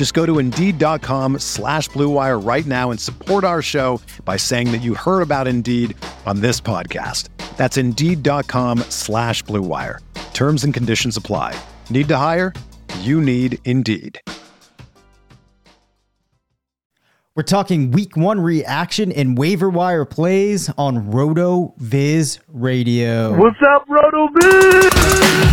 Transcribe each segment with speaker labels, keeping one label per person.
Speaker 1: Just go to Indeed.com slash BlueWire right now and support our show by saying that you heard about Indeed on this podcast. That's Indeed.com slash BlueWire. Terms and conditions apply. Need to hire? You need Indeed.
Speaker 2: We're talking week one reaction and waiver wire plays on RotoViz Radio.
Speaker 3: What's up, Roto Viz?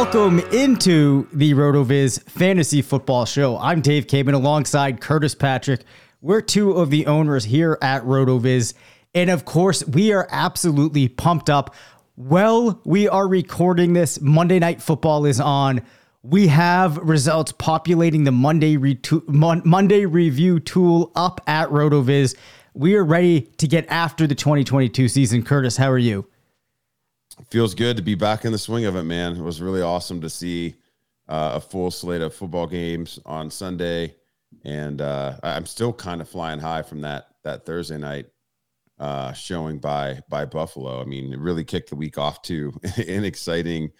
Speaker 2: Welcome into the RotoViz Fantasy Football Show. I'm Dave Caban alongside Curtis Patrick. We're two of the owners here at RotoViz. And of course, we are absolutely pumped up. Well, we are recording this. Monday Night Football is on. We have results populating the Monday, re- Mon- Monday review tool up at RotoViz. We are ready to get after the 2022 season. Curtis, how are you?
Speaker 4: Feels good to be back in the swing of it, man. It was really awesome to see uh, a full slate of football games on Sunday, and uh, I'm still kind of flying high from that that Thursday night uh, showing by by Buffalo. I mean, it really kicked the week off to an exciting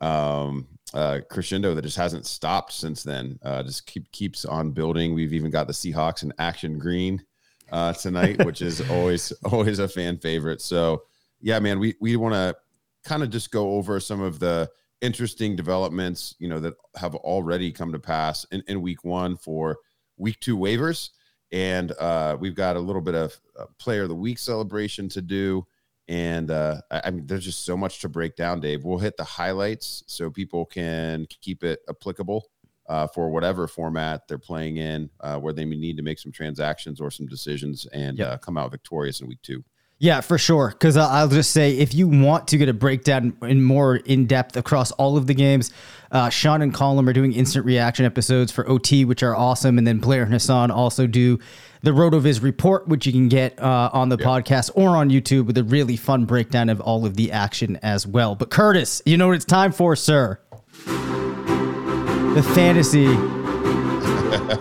Speaker 4: um, uh, crescendo that just hasn't stopped since then. Uh, just keep keeps on building. We've even got the Seahawks in action green uh, tonight, which is always always a fan favorite. So yeah, man, we we want to kind of just go over some of the interesting developments, you know, that have already come to pass in, in week one for week two waivers. And uh, we've got a little bit of player of the week celebration to do. And uh, I mean, there's just so much to break down, Dave. We'll hit the highlights so people can keep it applicable uh, for whatever format they're playing in, uh, where they need to make some transactions or some decisions and
Speaker 2: Yep.
Speaker 4: uh, come out victorious in week two.
Speaker 2: Yeah, for sure. Because I'll just say, if you want to get a breakdown in more in depth across all of the games, uh, Sean and Colin are doing instant reaction episodes for OT, which are awesome, and then Blair and Hassan also do the Rotoviz report, which you can get uh, on the podcast or on YouTube with a really fun breakdown of all of the action as well. But Curtis, you know what it's time for, sir? The fantasy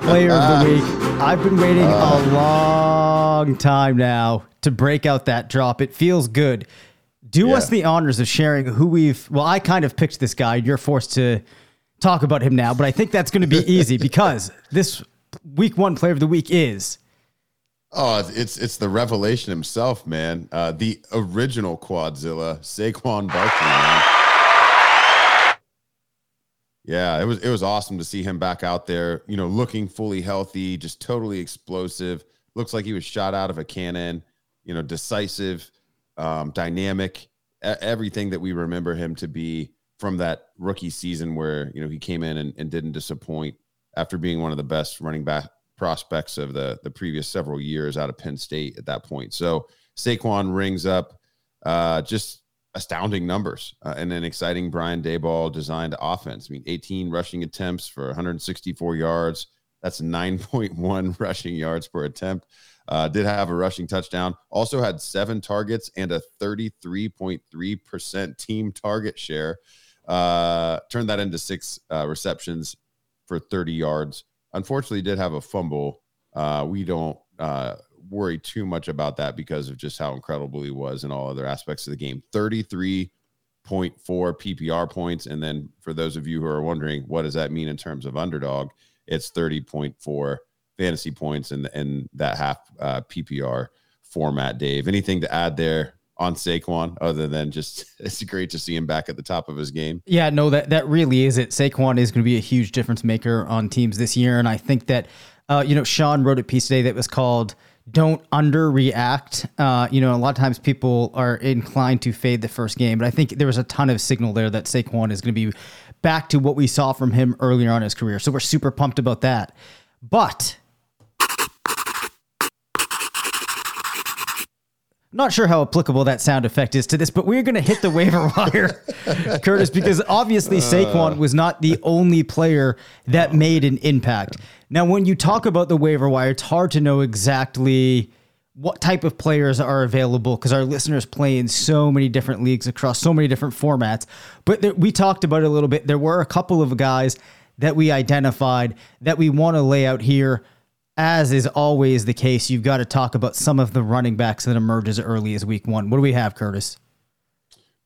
Speaker 2: player of the week. I've been waiting a long time now to break out that drop. It feels good. Do us the honors of sharing who we've. Well, I kind of picked this guy. You're forced to talk about him now, but I think that's going to be easy because this week one player of the week is.
Speaker 4: Oh, it's it's the revelation himself, man. Uh, the original Quadzilla, Saquon Barkley. Man. Yeah, it was it was awesome to see him back out there. You know, looking fully healthy, just totally explosive. Looks like he was shot out of a cannon. You know, decisive, um, dynamic, everything that we remember him to be from that rookie season, where you know he came in and, and didn't disappoint after being one of the best running back prospects of the the previous several years out of Penn State at that point. So Saquon rings up uh, just astounding numbers uh, and an exciting Brian Daboll designed offense. I mean, 18 rushing attempts for 164 yards. That's 9.1 rushing yards per attempt. Uh, did have a rushing touchdown. Also had seven targets and a 33.3% team target share. Uh, turned that into six uh, receptions for 30 yards. Unfortunately, did have a fumble. Uh, we don't uh, worry too much about that because of just how incredible he was in all other aspects of the game. 33.4 PPR points. And then for those of you who are wondering, what does that mean in terms of underdog? It's 30.4 fantasy points in, in that half uh, PPR format, Dave. Anything to add there on Saquon, other than just it's great to see him back at the top of his game.
Speaker 2: Yeah, no, that that really is it. Saquon is going to be a huge difference maker on teams this year, and I think that uh, you know Sean wrote a piece today that was called "Don't Underreact." Uh, you know, a lot of times people are inclined to fade the first game, but I think there was a ton of signal there that Saquon is going to be back to what we saw from him earlier on his career. So we're super pumped about that. But Not sure how applicable that sound effect is to this, but we're going to hit the waiver wire, Curtis, because obviously uh. Saquon was not the only player that made an impact. Now, when you talk about the waiver wire, it's hard to know exactly what type of players are available because our listeners play in so many different leagues across so many different formats. But there, we talked about it a little bit. There were a couple of guys that we identified that we want to lay out here as is always the case, you've got to talk about some of the running backs that emerge as early as week one. What do we have, Curtis?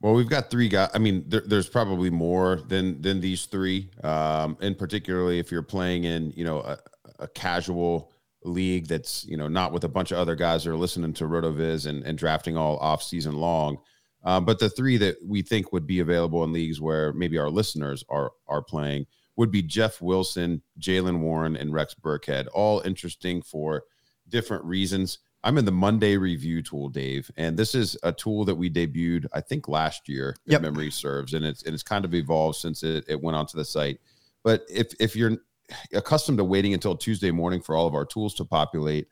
Speaker 4: Well, we've got three guys. I mean, there, there's probably more than than these three. Um, and particularly if you're playing in, you know, a, a, casual league that's, you know, not with a bunch of other guys that are listening to RotoViz and, and drafting all off season long. Um, but the three that we think would be available in leagues where maybe our listeners are are playing would be Jeff Wilson, Jaylen Warren, and Rex Burkhead, all interesting for different reasons. I'm in the Monday review tool, Dave, and this is a tool that we debuted, I think, last year, yep. if memory serves, and it's and it's kind of evolved since it, it went onto the site. But if if you're accustomed to waiting until Tuesday morning for all of our tools to populate,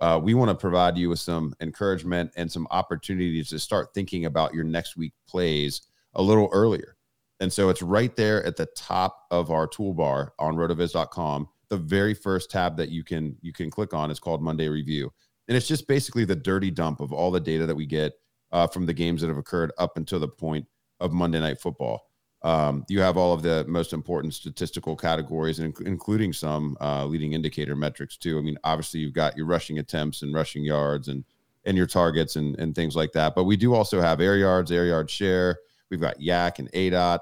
Speaker 4: uh, we want to provide you with some encouragement and some opportunities to start thinking about your next week plays a little earlier. And so it's right there at the top of our toolbar on rotoviz.com. The very first tab that you can you can click on is called Monday Review. And it's just basically the dirty dump of all the data that we get uh, from the games that have occurred up until the point of Monday Night Football. Um, you have all of the most important statistical categories, and including some uh, leading indicator metrics too. I mean, obviously you've got your rushing attempts and rushing yards and and your targets and and things like that. But we do also have air yards, air yard share. We've got YAC and ADOT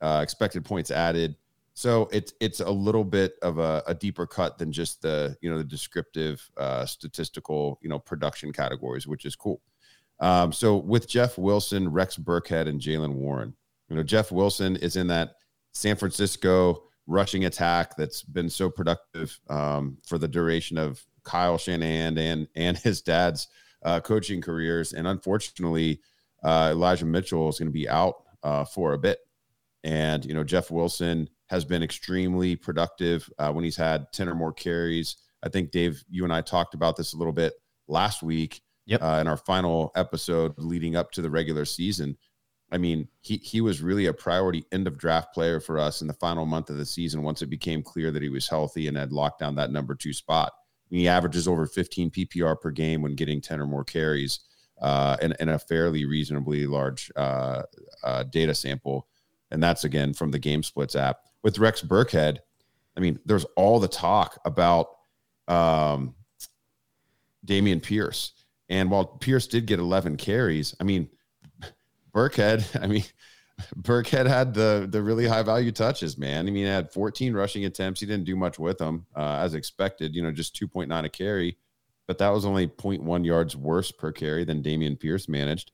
Speaker 4: uh, expected points added. So it's it's a little bit of a, a, deeper cut than just the you know the descriptive uh, statistical you know production categories, which is cool. Um, so with Jeff Wilson, Rex Burkhead, and Jaylen Warren, you know Jeff Wilson is in that San Francisco rushing attack that's been so productive um, for the duration of Kyle Shanahan and and his dad's uh, coaching careers, and unfortunately, uh, Elijah Mitchell is going to be out uh, for a bit. And, you know, Jeff Wilson has been extremely productive uh, when he's had 10 or more carries. I think, Dave, you and I talked about this a little bit last week yep. uh, in our final episode leading up to the regular season. I mean, he, he was really a priority end of draft player for us in the final month of the season once it became clear that he was healthy and had locked down that number two spot. I mean, he averages over 15 PPR per game when getting 10 or more carries uh, in, in a fairly reasonably large uh, uh data sample and that's again from the Game Splits app. With Rex Burkhead, I mean, there's all the talk about um, Dameon Pierce, and while Pierce did get 11 carries, I mean, Burkhead, I mean. Burkhead had the the really high value touches, man. I mean, he had 14 rushing attempts. He didn't do much with them, uh, as expected. You know, just 2.9 a carry, but that was only 0.1 yards worse per carry than Dameon Pierce managed.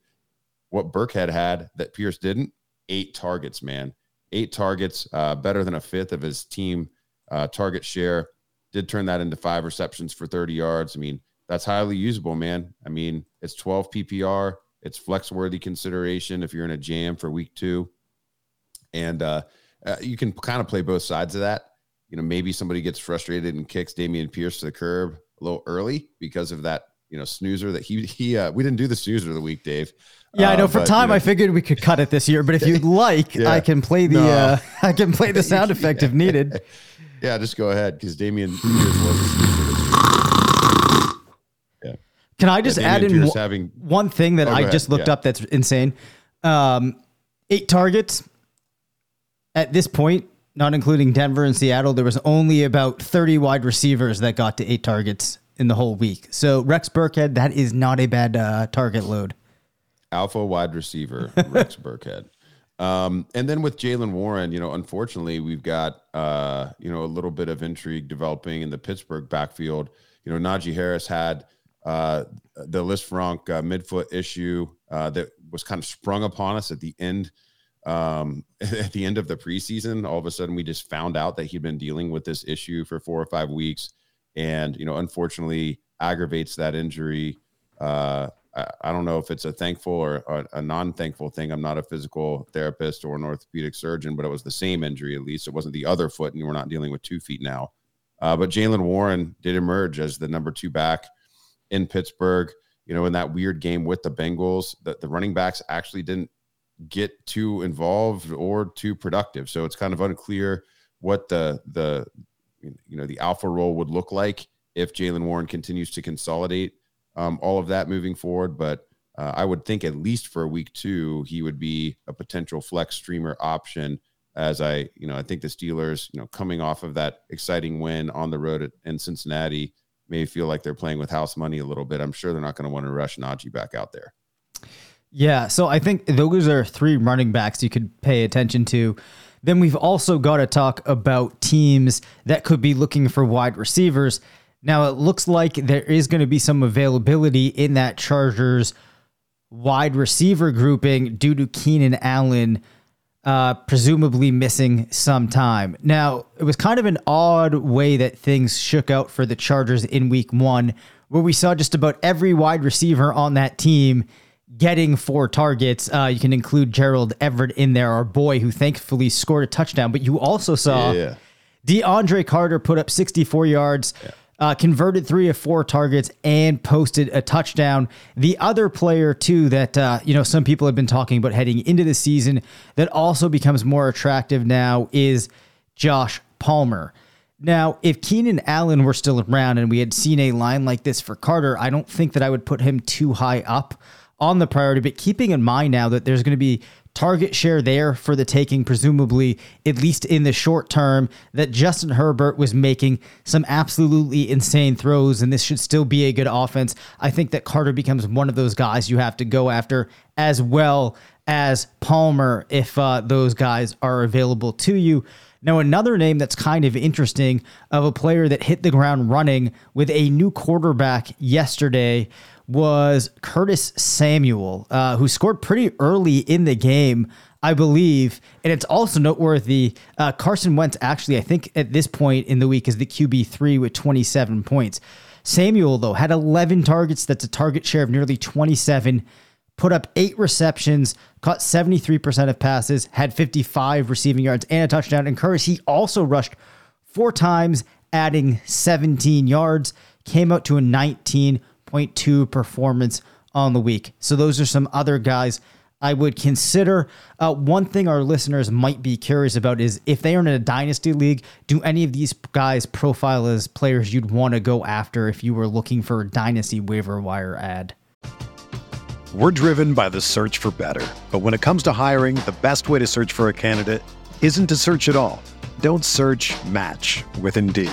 Speaker 4: What Burkhead had that Pierce didn't eight targets, man. Eight targets, uh, better than a fifth of his team uh, target share. Did turn that into five receptions for 30 yards. I mean, that's highly usable, man. I mean, it's 12 PPR. It's flex worthy consideration if you're in a jam for week two. And uh, uh, you can kind of play both sides of that. You know, maybe somebody gets frustrated and kicks Dameon Pierce to the curb a little early because of that, you know, snoozer that he, he, uh, we didn't do the snoozer of the week, Dave.
Speaker 2: Yeah, I know. For uh, but, time, you know, I figured we could cut it this year. But if you'd like, yeah. I can play the no. uh, I can play the sound effect if needed.
Speaker 4: Yeah, just go ahead because Dameon.
Speaker 2: yeah. Can I just yeah, add in w- having, one thing that oh, I just looked yeah. up that's insane? Um, eight targets at this point, not including Denver and Seattle. There was only about thirty wide receivers that got to eight targets in the whole week. So Rex Burkhead, that is not a bad uh, target load
Speaker 4: alpha wide receiver Rex Burkhead. Um, and then with Jaylen Warren, you know, unfortunately, we've got uh, you know a little bit of intrigue developing in the Pittsburgh backfield. You know, Najee Harris had uh, the Lisfranc uh, midfoot issue uh, that was kind of sprung upon us at the end um, at the end of the preseason. All of a sudden, we just found out that he'd been dealing with this issue for four or five weeks, and you know, unfortunately, aggravates that injury. Uh, I, I, don't know if it's a thankful or a, a non-thankful thing. I'm not a physical therapist or an orthopedic surgeon, but it was the same injury at least. It wasn't the other foot, and we're not dealing with two feet now. Uh, but Jaylen Warren did emerge as the number two back in Pittsburgh. You know, in that weird game with the Bengals, that the running backs actually didn't get too involved or too productive. So it's kind of unclear what the the you know the alpha role would look like if Jaylen Warren continues to consolidate um, all of that moving forward. But uh, I would think at least for week two, he would be a potential flex streamer option. As I, you know, I think the Steelers, you know, coming off of that exciting win on the road at, in Cincinnati, may feel like they're playing with house money a little bit. I'm sure they're not going to want to rush Najee back out there.
Speaker 2: Yeah, so I think those are three running backs you could pay attention to. Then we've also got to talk about teams that could be looking for wide receivers. Now, it looks like there is going to be some availability in that Chargers wide receiver grouping due to Keenan Allen uh, presumably missing some time. Now, it was kind of an odd way that things shook out for the Chargers in week one, where we saw just about every wide receiver on that team getting four targets. Uh, you can include Gerald Everett in there, our boy, who thankfully scored a touchdown. But you also saw yeah. DeAndre Carter put up 64 yards. Yeah uh, converted three of four targets and posted a touchdown. The other player, too, that uh, you know some people have been talking about heading into the season that also becomes more attractive now is Josh Palmer. Now, if Keenan Allen were still around and we had seen a line like this for Carter, I don't think that I would put him too high up on the priority. But keeping in mind now that there's going to be target share there for the taking, presumably, at least in the short term, that Justin Herbert was making some absolutely insane throws, and this should still be a good offense. I think that Carter becomes one of those guys you have to go after as well as Palmer if uh, those guys are available to you. Now, another name that's kind of interesting of a player that hit the ground running with a new quarterback yesterday was Curtis Samuel, uh, who scored pretty early in the game, I believe. And it's also noteworthy uh, Carson Wentz, actually, I think at this point in the week, is the QB3 with 27 points. Samuel, though, had 11 targets. That's a target share of nearly 27. Put up eight receptions, caught 73% of passes, had 55 receiving yards and a touchdown. And Curtis, he also rushed four times, adding 17 yards, came out to a 19 0.2 performance on the week. So those are some other guys I would consider. Uh, one thing our listeners might be curious about is if they are in a dynasty league, do any of these guys profile as players you'd want to go after if you were looking for a dynasty waiver wire ad?
Speaker 1: We're driven by the search for better. But when it comes to hiring, the best way to search for a candidate isn't to search at all. Don't search match with Indeed.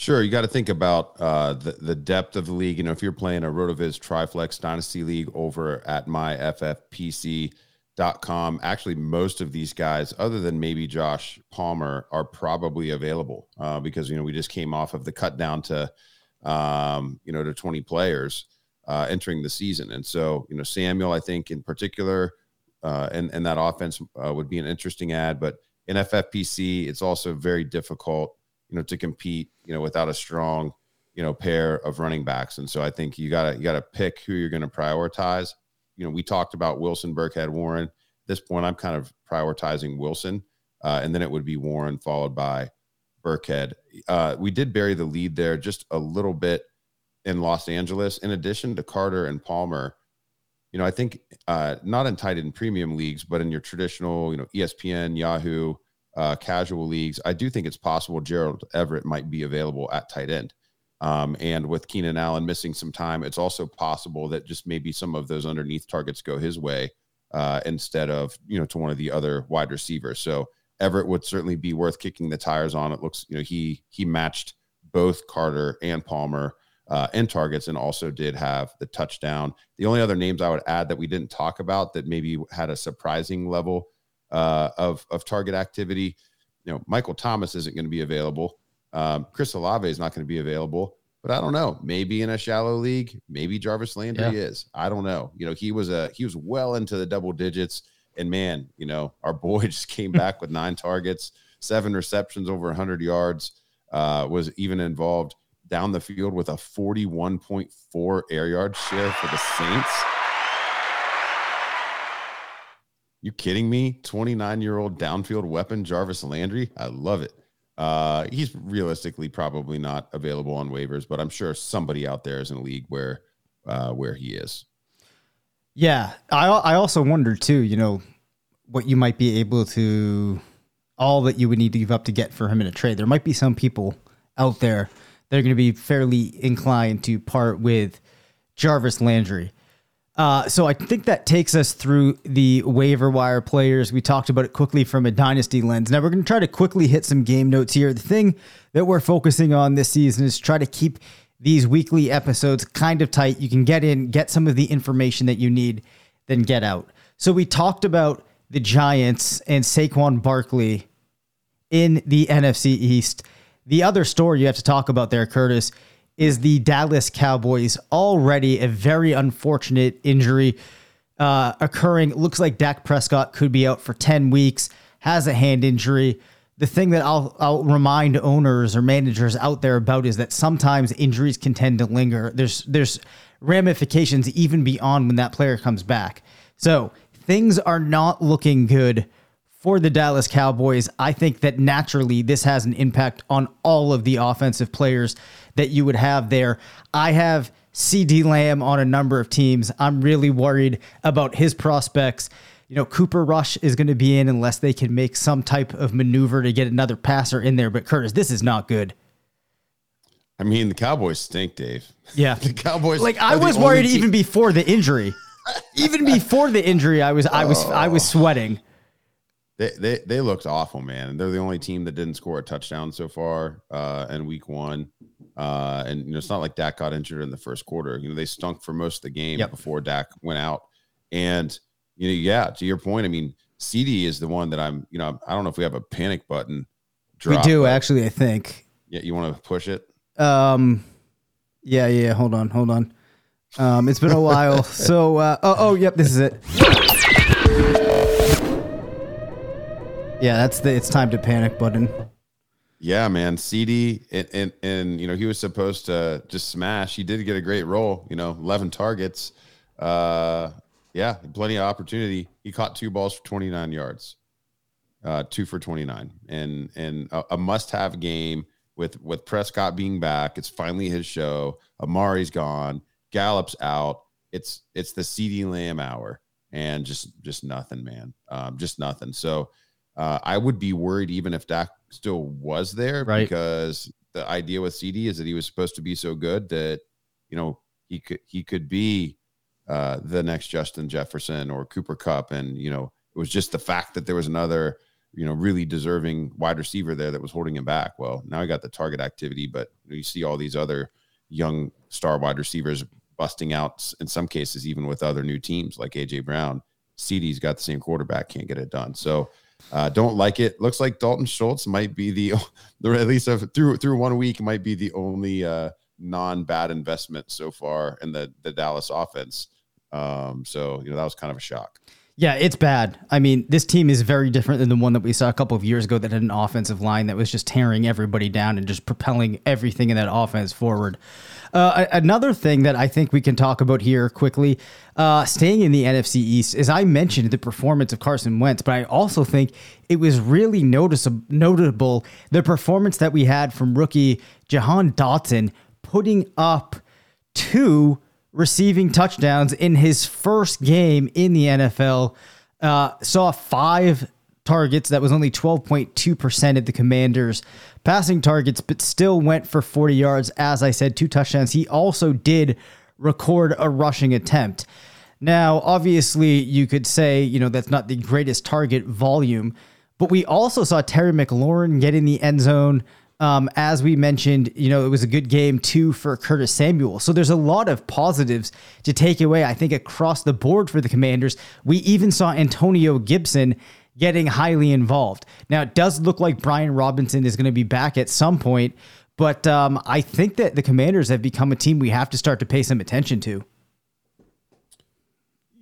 Speaker 4: Sure, you got to think about uh, the the depth of the league. You know, if you're playing a Rotoviz Triflex Dynasty League over at myffpc.com, actually, most of these guys, other than maybe Josh Palmer, are probably available uh, because you know we just came off of the cut down to um, you know to 20 players uh, entering the season, and so you know Samuel, I think in particular, uh, and and that offense uh, would be an interesting ad, but in FFPC, it's also very difficult you know, to compete, you know, without a strong, you know, pair of running backs. And so I think you gotta you gotta pick who you're to prioritize. You know, we talked about Wilson, Burkhead, Warren. At this point, I'm kind of prioritizing Wilson, uh, and then it would be Warren followed by Burkhead. Uh, we did bury the lead there just a little bit in Los Angeles. In addition to Carter and Palmer, you know, I think uh, not in tight end premium leagues, but in your traditional, you know, ESPN, Yahoo, uh, casual leagues, I do think it's possible Gerald Everett might be available at tight end. Um, and with Keenan Allen missing some time, it's also possible that just maybe some of those underneath targets go his way uh, instead of you know to one of the other wide receivers. So Everett would certainly be worth kicking the tires on. It looks you know he he matched both Carter and Palmer uh, in targets and also did have the touchdown. The only other names I would add that we didn't talk about that maybe had a surprising level uh, of of target activity. You know, Michael Thomas isn't going to be available. Um, Chris Olave is not going to be available. But I don't know. Maybe in a shallow league, maybe Jarvis Landry yeah. is. I don't know. You know, he was a he was well into the double digits. And man, you know, our boy just came back with nine targets, seven receptions, over 100 yards. Uh, was even involved down the field with a 41.4 air yard share for the Saints. You kidding me? 29 year old downfield weapon, Jarvis Landry. I love it. Uh, he's realistically probably not available on waivers, but I'm sure somebody out there is in a league where uh, where he is.
Speaker 2: Yeah, I I also wonder too. You know, what you might be able to, all that you would need to give up to get for him in a trade. There might be some people out there that are going to be fairly inclined to part with Jarvis Landry. Uh, so I think that takes us through the waiver wire players. We talked about it quickly from a dynasty lens. Now we're going to try to quickly hit some game notes here. The thing that we're focusing on this season is try to keep these weekly episodes kind of tight. You can get in, get some of the information that you need, then get out. So we talked about the Giants and Saquon Barkley in the NFC East. The other story you have to talk about there, Curtis, is the Dallas Cowboys. Already a very unfortunate injury uh, occurring. Looks like Dak Prescott could be out for 10 weeks, has a hand injury. The thing that I'll, I'll remind owners or managers out there about is that sometimes injuries can tend to linger. There's there's ramifications even beyond when that player comes back. So things are not looking good for the Dallas Cowboys. I think that naturally this has an impact on all of the offensive players that you would have there. I have CeeDee Lamb on a number of teams. I'm really worried about his prospects. You know, Cooper Rush is going to be in unless they can make some type of maneuver to get another passer in there. But Curtis, this is not good.
Speaker 4: I mean, the Cowboys stink, Dave.
Speaker 2: Yeah,
Speaker 4: the Cowboys.
Speaker 2: Like I was worried even before the injury. even before the injury, I was I was I was oh. sweating.
Speaker 4: They, they they looked awful, man. They're the only team that didn't score a touchdown so far uh, in Week One. Uh, and you know, it's not like Dak got injured in the first quarter. You know, they stunk for most of the game yep. before Dak went out. And you know, yeah, to your point, I mean, CeeDee is the one that I'm. You know, I don't know if we have a panic button.
Speaker 2: Drop, we do actually. I think.
Speaker 4: Yeah, you want to push it?
Speaker 2: Um, yeah, yeah. Hold on, hold on. Um, it's been a while. so, uh, oh, oh, yep, this is it. Yeah, that's the. It's time to panic button.
Speaker 4: Yeah, man. CeeDee and, and, and you know he was supposed to just smash. He did get a great role. You know, eleven targets. Uh, yeah, plenty of opportunity. He caught two balls for twenty nine yards, uh, two for twenty nine, and and a, a must have game with with Prescott being back. It's finally his show. Amari's gone. Gallup's out. It's it's the CeeDee Lamb hour, and just just nothing, man. Um, just nothing. So uh, I would be worried even if Dak still was there right. because the idea with CeeDee is that he was supposed to be so good that you know he could he could be uh, the next Justin Jefferson or Cooper Kupp, and you know it was just the fact that there was another you know, really deserving wide receiver there that was holding him back. Well, now he got the target activity, but you see all these other young star wide receivers busting out in some cases, even with other new teams like AJ Brown. CeeDee's got the same quarterback, can't get it done. So uh, don't like it. Looks like Dalton Schultz might be the, the at least through through one week might be the only uh, non bad investment so far in the the Dallas offense. Um, so you know that was kind of a shock.
Speaker 2: Yeah, it's bad. I mean, this team is very different than the one that we saw a couple of years ago that had an offensive line that was just tearing everybody down and just propelling everything in that offense forward. Uh, another thing that I think we can talk about here quickly, uh, staying in the NFC East, as I mentioned the performance of Carson Wentz, but I also think it was really noticeable, notable the performance that we had from rookie Jahan Dotson putting up two receiving touchdowns in his first game in the NFL. Uh, saw five targets. That was only 12.2% of the Commanders' passing targets, but still went for 40 yards. As I said, two touchdowns. He also did record a rushing attempt. Now, obviously, you could say, you know, that's not the greatest target volume, but we also saw Terry McLaurin get in the end zone. Um, as we mentioned, you know, it was a good game too for Curtis Samuel. So there's a lot of positives to take away, I think, across the board for the Commanders. We even saw Antonio Gibson getting highly involved. Now, it does look like Brian Robinson is going to be back at some point, but um, I think that the Commanders have become a team we have to start to pay some attention to.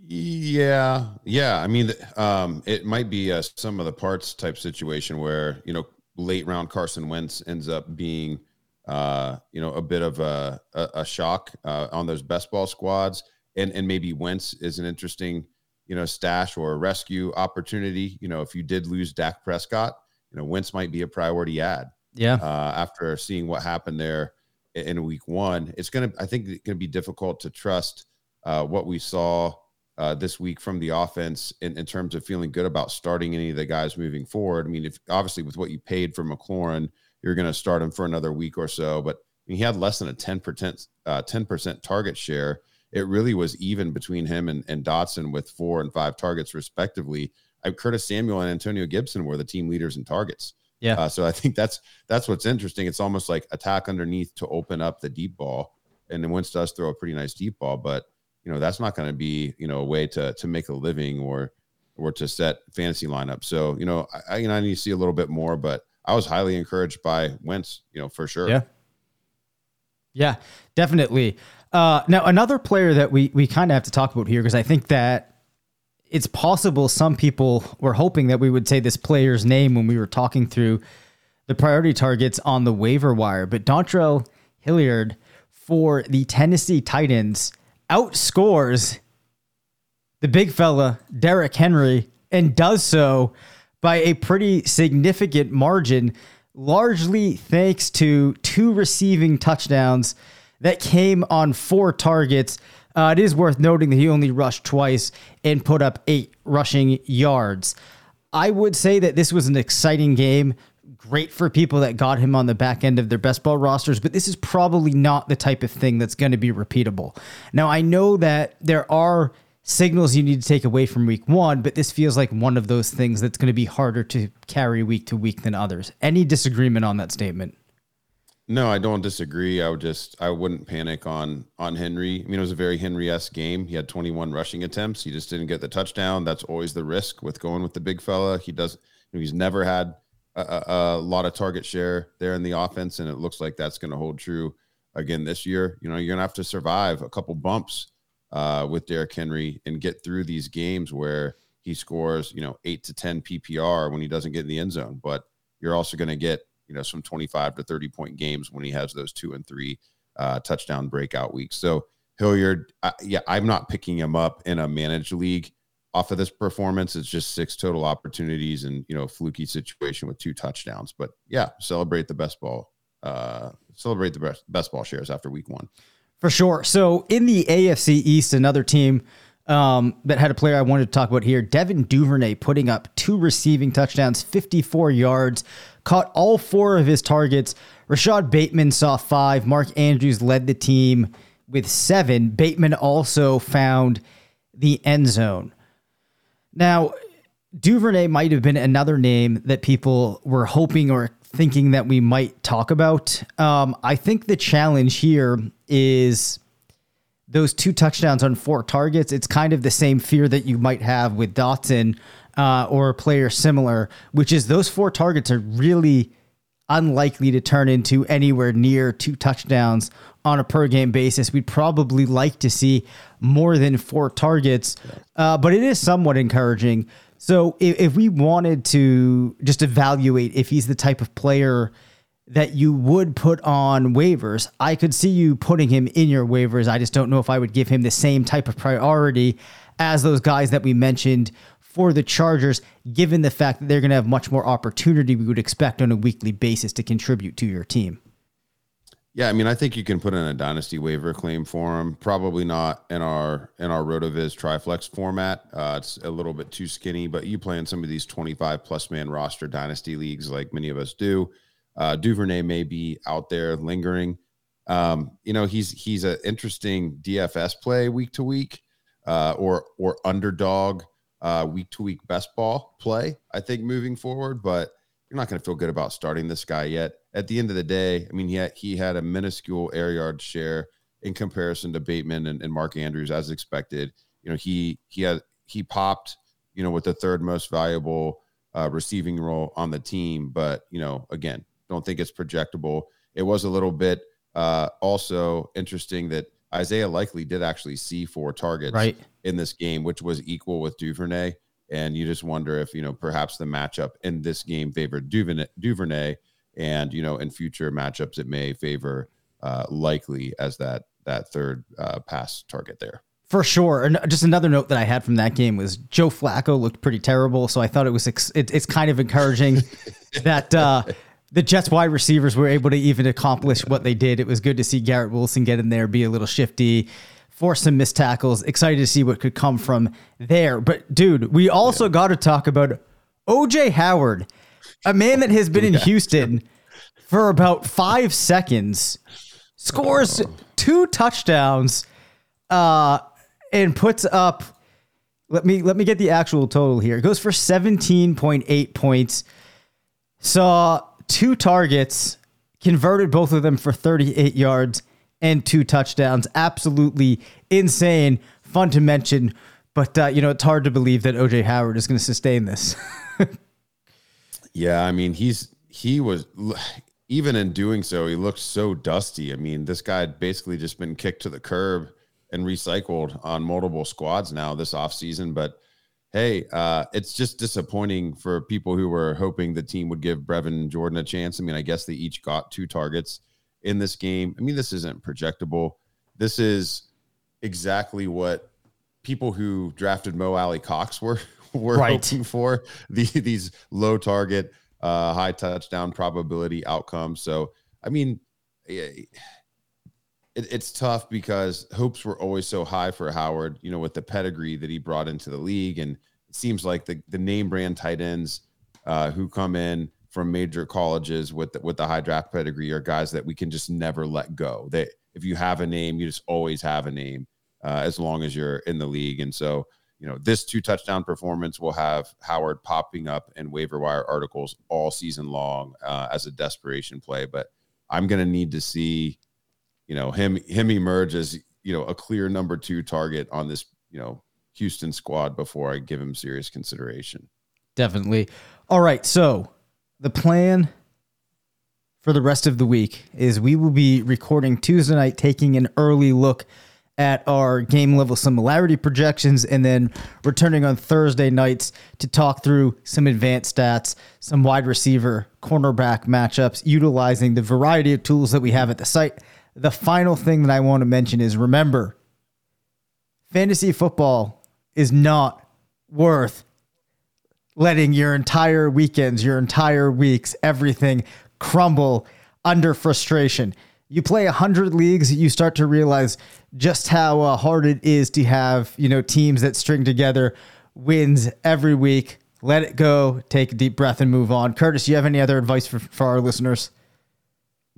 Speaker 4: Yeah, yeah. I mean, um, it might be a some of the parts type situation where you know late round Carson Wentz ends up being, uh, you know, a bit of a, a, a shock uh, on those best ball squads. And, and maybe Wentz is an interesting, you know, stash or a rescue opportunity. You know, if you did lose Dak Prescott, you know, Wentz might be a priority ad.
Speaker 2: Yeah.
Speaker 4: Uh, after seeing what happened there in week one, it's going to, I think, it's going to be difficult to trust uh, what we saw uh, this week from the offense in, in, terms of feeling good about starting any of the guys moving forward. I mean, if obviously with what you paid for McLaurin, you're going to start him for another week or so. But I mean, he had less than a 10%, uh, 10% target share. It really was even between him and, and Dotson with four and five targets, respectively. I, Curtis Samuel and Antonio Gibson were the team leaders in targets.
Speaker 2: Yeah.
Speaker 4: Uh, so I think that's that's what's interesting. It's almost like attack underneath to open up the deep ball. And then Wentz does throw a pretty nice deep ball, but you know that's not going to be you know a way to to make a living or or to set fantasy lineup. So you know I you know I need to see a little bit more, but I was highly encouraged by Wentz, you know for sure.
Speaker 2: Yeah. Yeah, definitely. Uh, now another player that we we kind of have to talk about here because I think that it's possible some people were hoping that we would say this player's name when we were talking through the priority targets on the waiver wire, but Dontrell Hilliard for the Tennessee Titans outscores the big fella, Derrick Henry, and does so by a pretty significant margin, largely thanks to two receiving touchdowns that came on four targets. Uh, it is worth noting that he only rushed twice and put up eight rushing yards. I would say that this was an exciting game great for people that got him on the back end of their best ball rosters, but this is probably not the type of thing that's going to be repeatable. Now, I know that there are signals you need to take away from week one, but this feels like one of those things that's going to be harder to carry week to week than others. Any disagreement on that statement?
Speaker 4: No, I don't disagree. I would just I wouldn't panic on on Henry. I mean, it was a very Henry-esque game. He had 21 rushing attempts. He just didn't get the touchdown. That's always the risk with going with the big fella. He does. He's never had a, a, lot of target share there in the offense, and it looks like that's going to hold true again this year. You know, you're going to have to survive a couple bumps uh, with Derrick Henry and get through these games where he scores, you know, eight to 10 PPR when he doesn't get in the end zone. But you're also going to get, you know, some 25 to 30 point games when he has those two and three uh, touchdown breakout weeks. So Hilliard, uh, yeah, I'm not picking him up in a managed league off of this performance. It's just six total opportunities and you know fluky situation with two touchdowns. But yeah, celebrate the best ball. Uh, celebrate the best best ball shares after week one.
Speaker 2: For sure. So in the AFC East, another team um, that had a player I wanted to talk about here, Devin Duvernay, putting up two receiving touchdowns, 54 yards, caught all four of his targets. Rashod Bateman saw five. Mark Andrews led the team with seven. Bateman also found the end zone. Now, Duvernay might have been another name that people were hoping or thinking that we might talk about. Um, I think the challenge here is those two touchdowns on four targets. It's kind of the same fear that you might have with Dotson uh, or a player similar, which is those four targets are really unlikely to turn into anywhere near two touchdowns on a per game basis. We'd probably like to see more than four targets, uh, but it is somewhat encouraging. So if, if we wanted to just evaluate if he's the type of player that you would put on waivers, I could see you putting him in your waivers. I just don't know if I would give him the same type of priority as those guys that we mentioned for the Chargers, given the fact that they're going to have much more opportunity we would expect on a weekly basis to contribute to your team.
Speaker 4: Yeah, I mean, I think you can put in a dynasty waiver claim for him. Probably not in our in our Rotoviz Triflex format. Uh, it's a little bit too skinny, but you play in some of these twenty five plus man roster dynasty leagues, like many of us do. Uh, Duvernay may be out there lingering. Um, you know, he's he's an interesting DFS play week to week, uh, or or underdog uh, week to week best ball play. I think moving forward, but you're not going to feel good about starting this guy yet. At the end of the day, I mean, he had, he had a minuscule air yard share in comparison to Bateman and, and Mark Andrews, as expected. You know, he he had he popped, you know, with the third most valuable uh, receiving role on the team, but you know, again, don't think it's projectable. It was a little bit uh, also interesting that Isaiah Likely did actually see four targets
Speaker 2: right.
Speaker 4: in this game, which was equal with Duvernay. And you just wonder if, you know, perhaps the matchup in this game favored Duvernay, Duvernay and, you know, in future matchups, it may favor uh, likely as that that third uh, pass target there.
Speaker 2: For sure. And just another note that I had from that game was Joe Flacco looked pretty terrible. So I thought it was, ex- it, it's kind of encouraging that, uh, the Jets wide receivers were able to even accomplish what they did. It was good to see Garrett Wilson get in there, be a little shifty, force some missed tackles. Excited to see what could come from there. But dude, we also yeah. got to talk about OJ Howard, a man that has been in Houston for about five seconds, scores two touchdowns, uh, and puts up. Let me let me get the actual total here. It goes for 17.8 points. Saw two targets, converted both of them for 38 yards and two touchdowns. Absolutely insane. Fun to mention, but uh, you know it's hard to believe that OJ Howard is going to sustain this.
Speaker 4: yeah, I mean he's he was even in doing so he looked so dusty. I mean this guy had basically just been kicked to the curb and recycled on multiple squads now this offseason, but hey, uh, it's just disappointing for people who were hoping the team would give Brevin Jordan a chance. I mean, I guess they each got two targets in this game. I mean, this isn't projectable. This is exactly what people who drafted Mo Alie-Cox were were right. hoping for. The, these low target, uh, high touchdown probability outcomes. So, I mean, it, it's tough because hopes were always so high for Howard, you know, with the pedigree that he brought into the league. And it seems like the, the name brand tight ends uh, who come in from major colleges with the, with the high draft pedigree are guys that we can just never let go. That if you have a name, you just always have a name uh, as long as you're in the league. And so, you know, this two touchdown performance will have Howard popping up in waiver wire articles all season long uh, as a desperation play. But I'm going to need to see you know him him emerge as you know a clear number two target on this you know Houston squad before I give him serious consideration.
Speaker 2: Definitely. All right, so the plan for the rest of the week is we will be recording Tuesday night, taking an early look at our game level similarity projections, and then returning on Thursday nights to talk through some advanced stats, some wide receiver, cornerback matchups, utilizing the variety of tools that we have at the site the final thing that I want to mention is remember, fantasy football is not worth letting your entire weekends, your entire weeks, everything crumble under frustration. You play 100 leagues, you start to realize just how uh, hard it is to have, you know, teams that string together wins every week. Let it go, take a deep breath and move on. Curtis, you have any other advice for, for our listeners?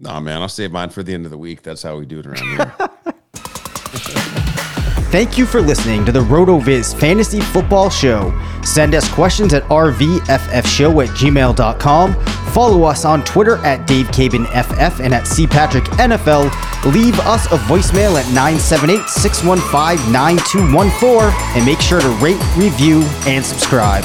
Speaker 4: Nah, man, I'll save mine for the end of the week. That's how we do it around here.
Speaker 2: Thank you for listening to the RotoViz Fantasy Football Show. Send us questions at rvffshow at gmail.com. Follow us on Twitter at DaveCabanFF and at CPatrickNFL. Leave us a voicemail at 978 615 9214 and make sure to rate, review, and subscribe.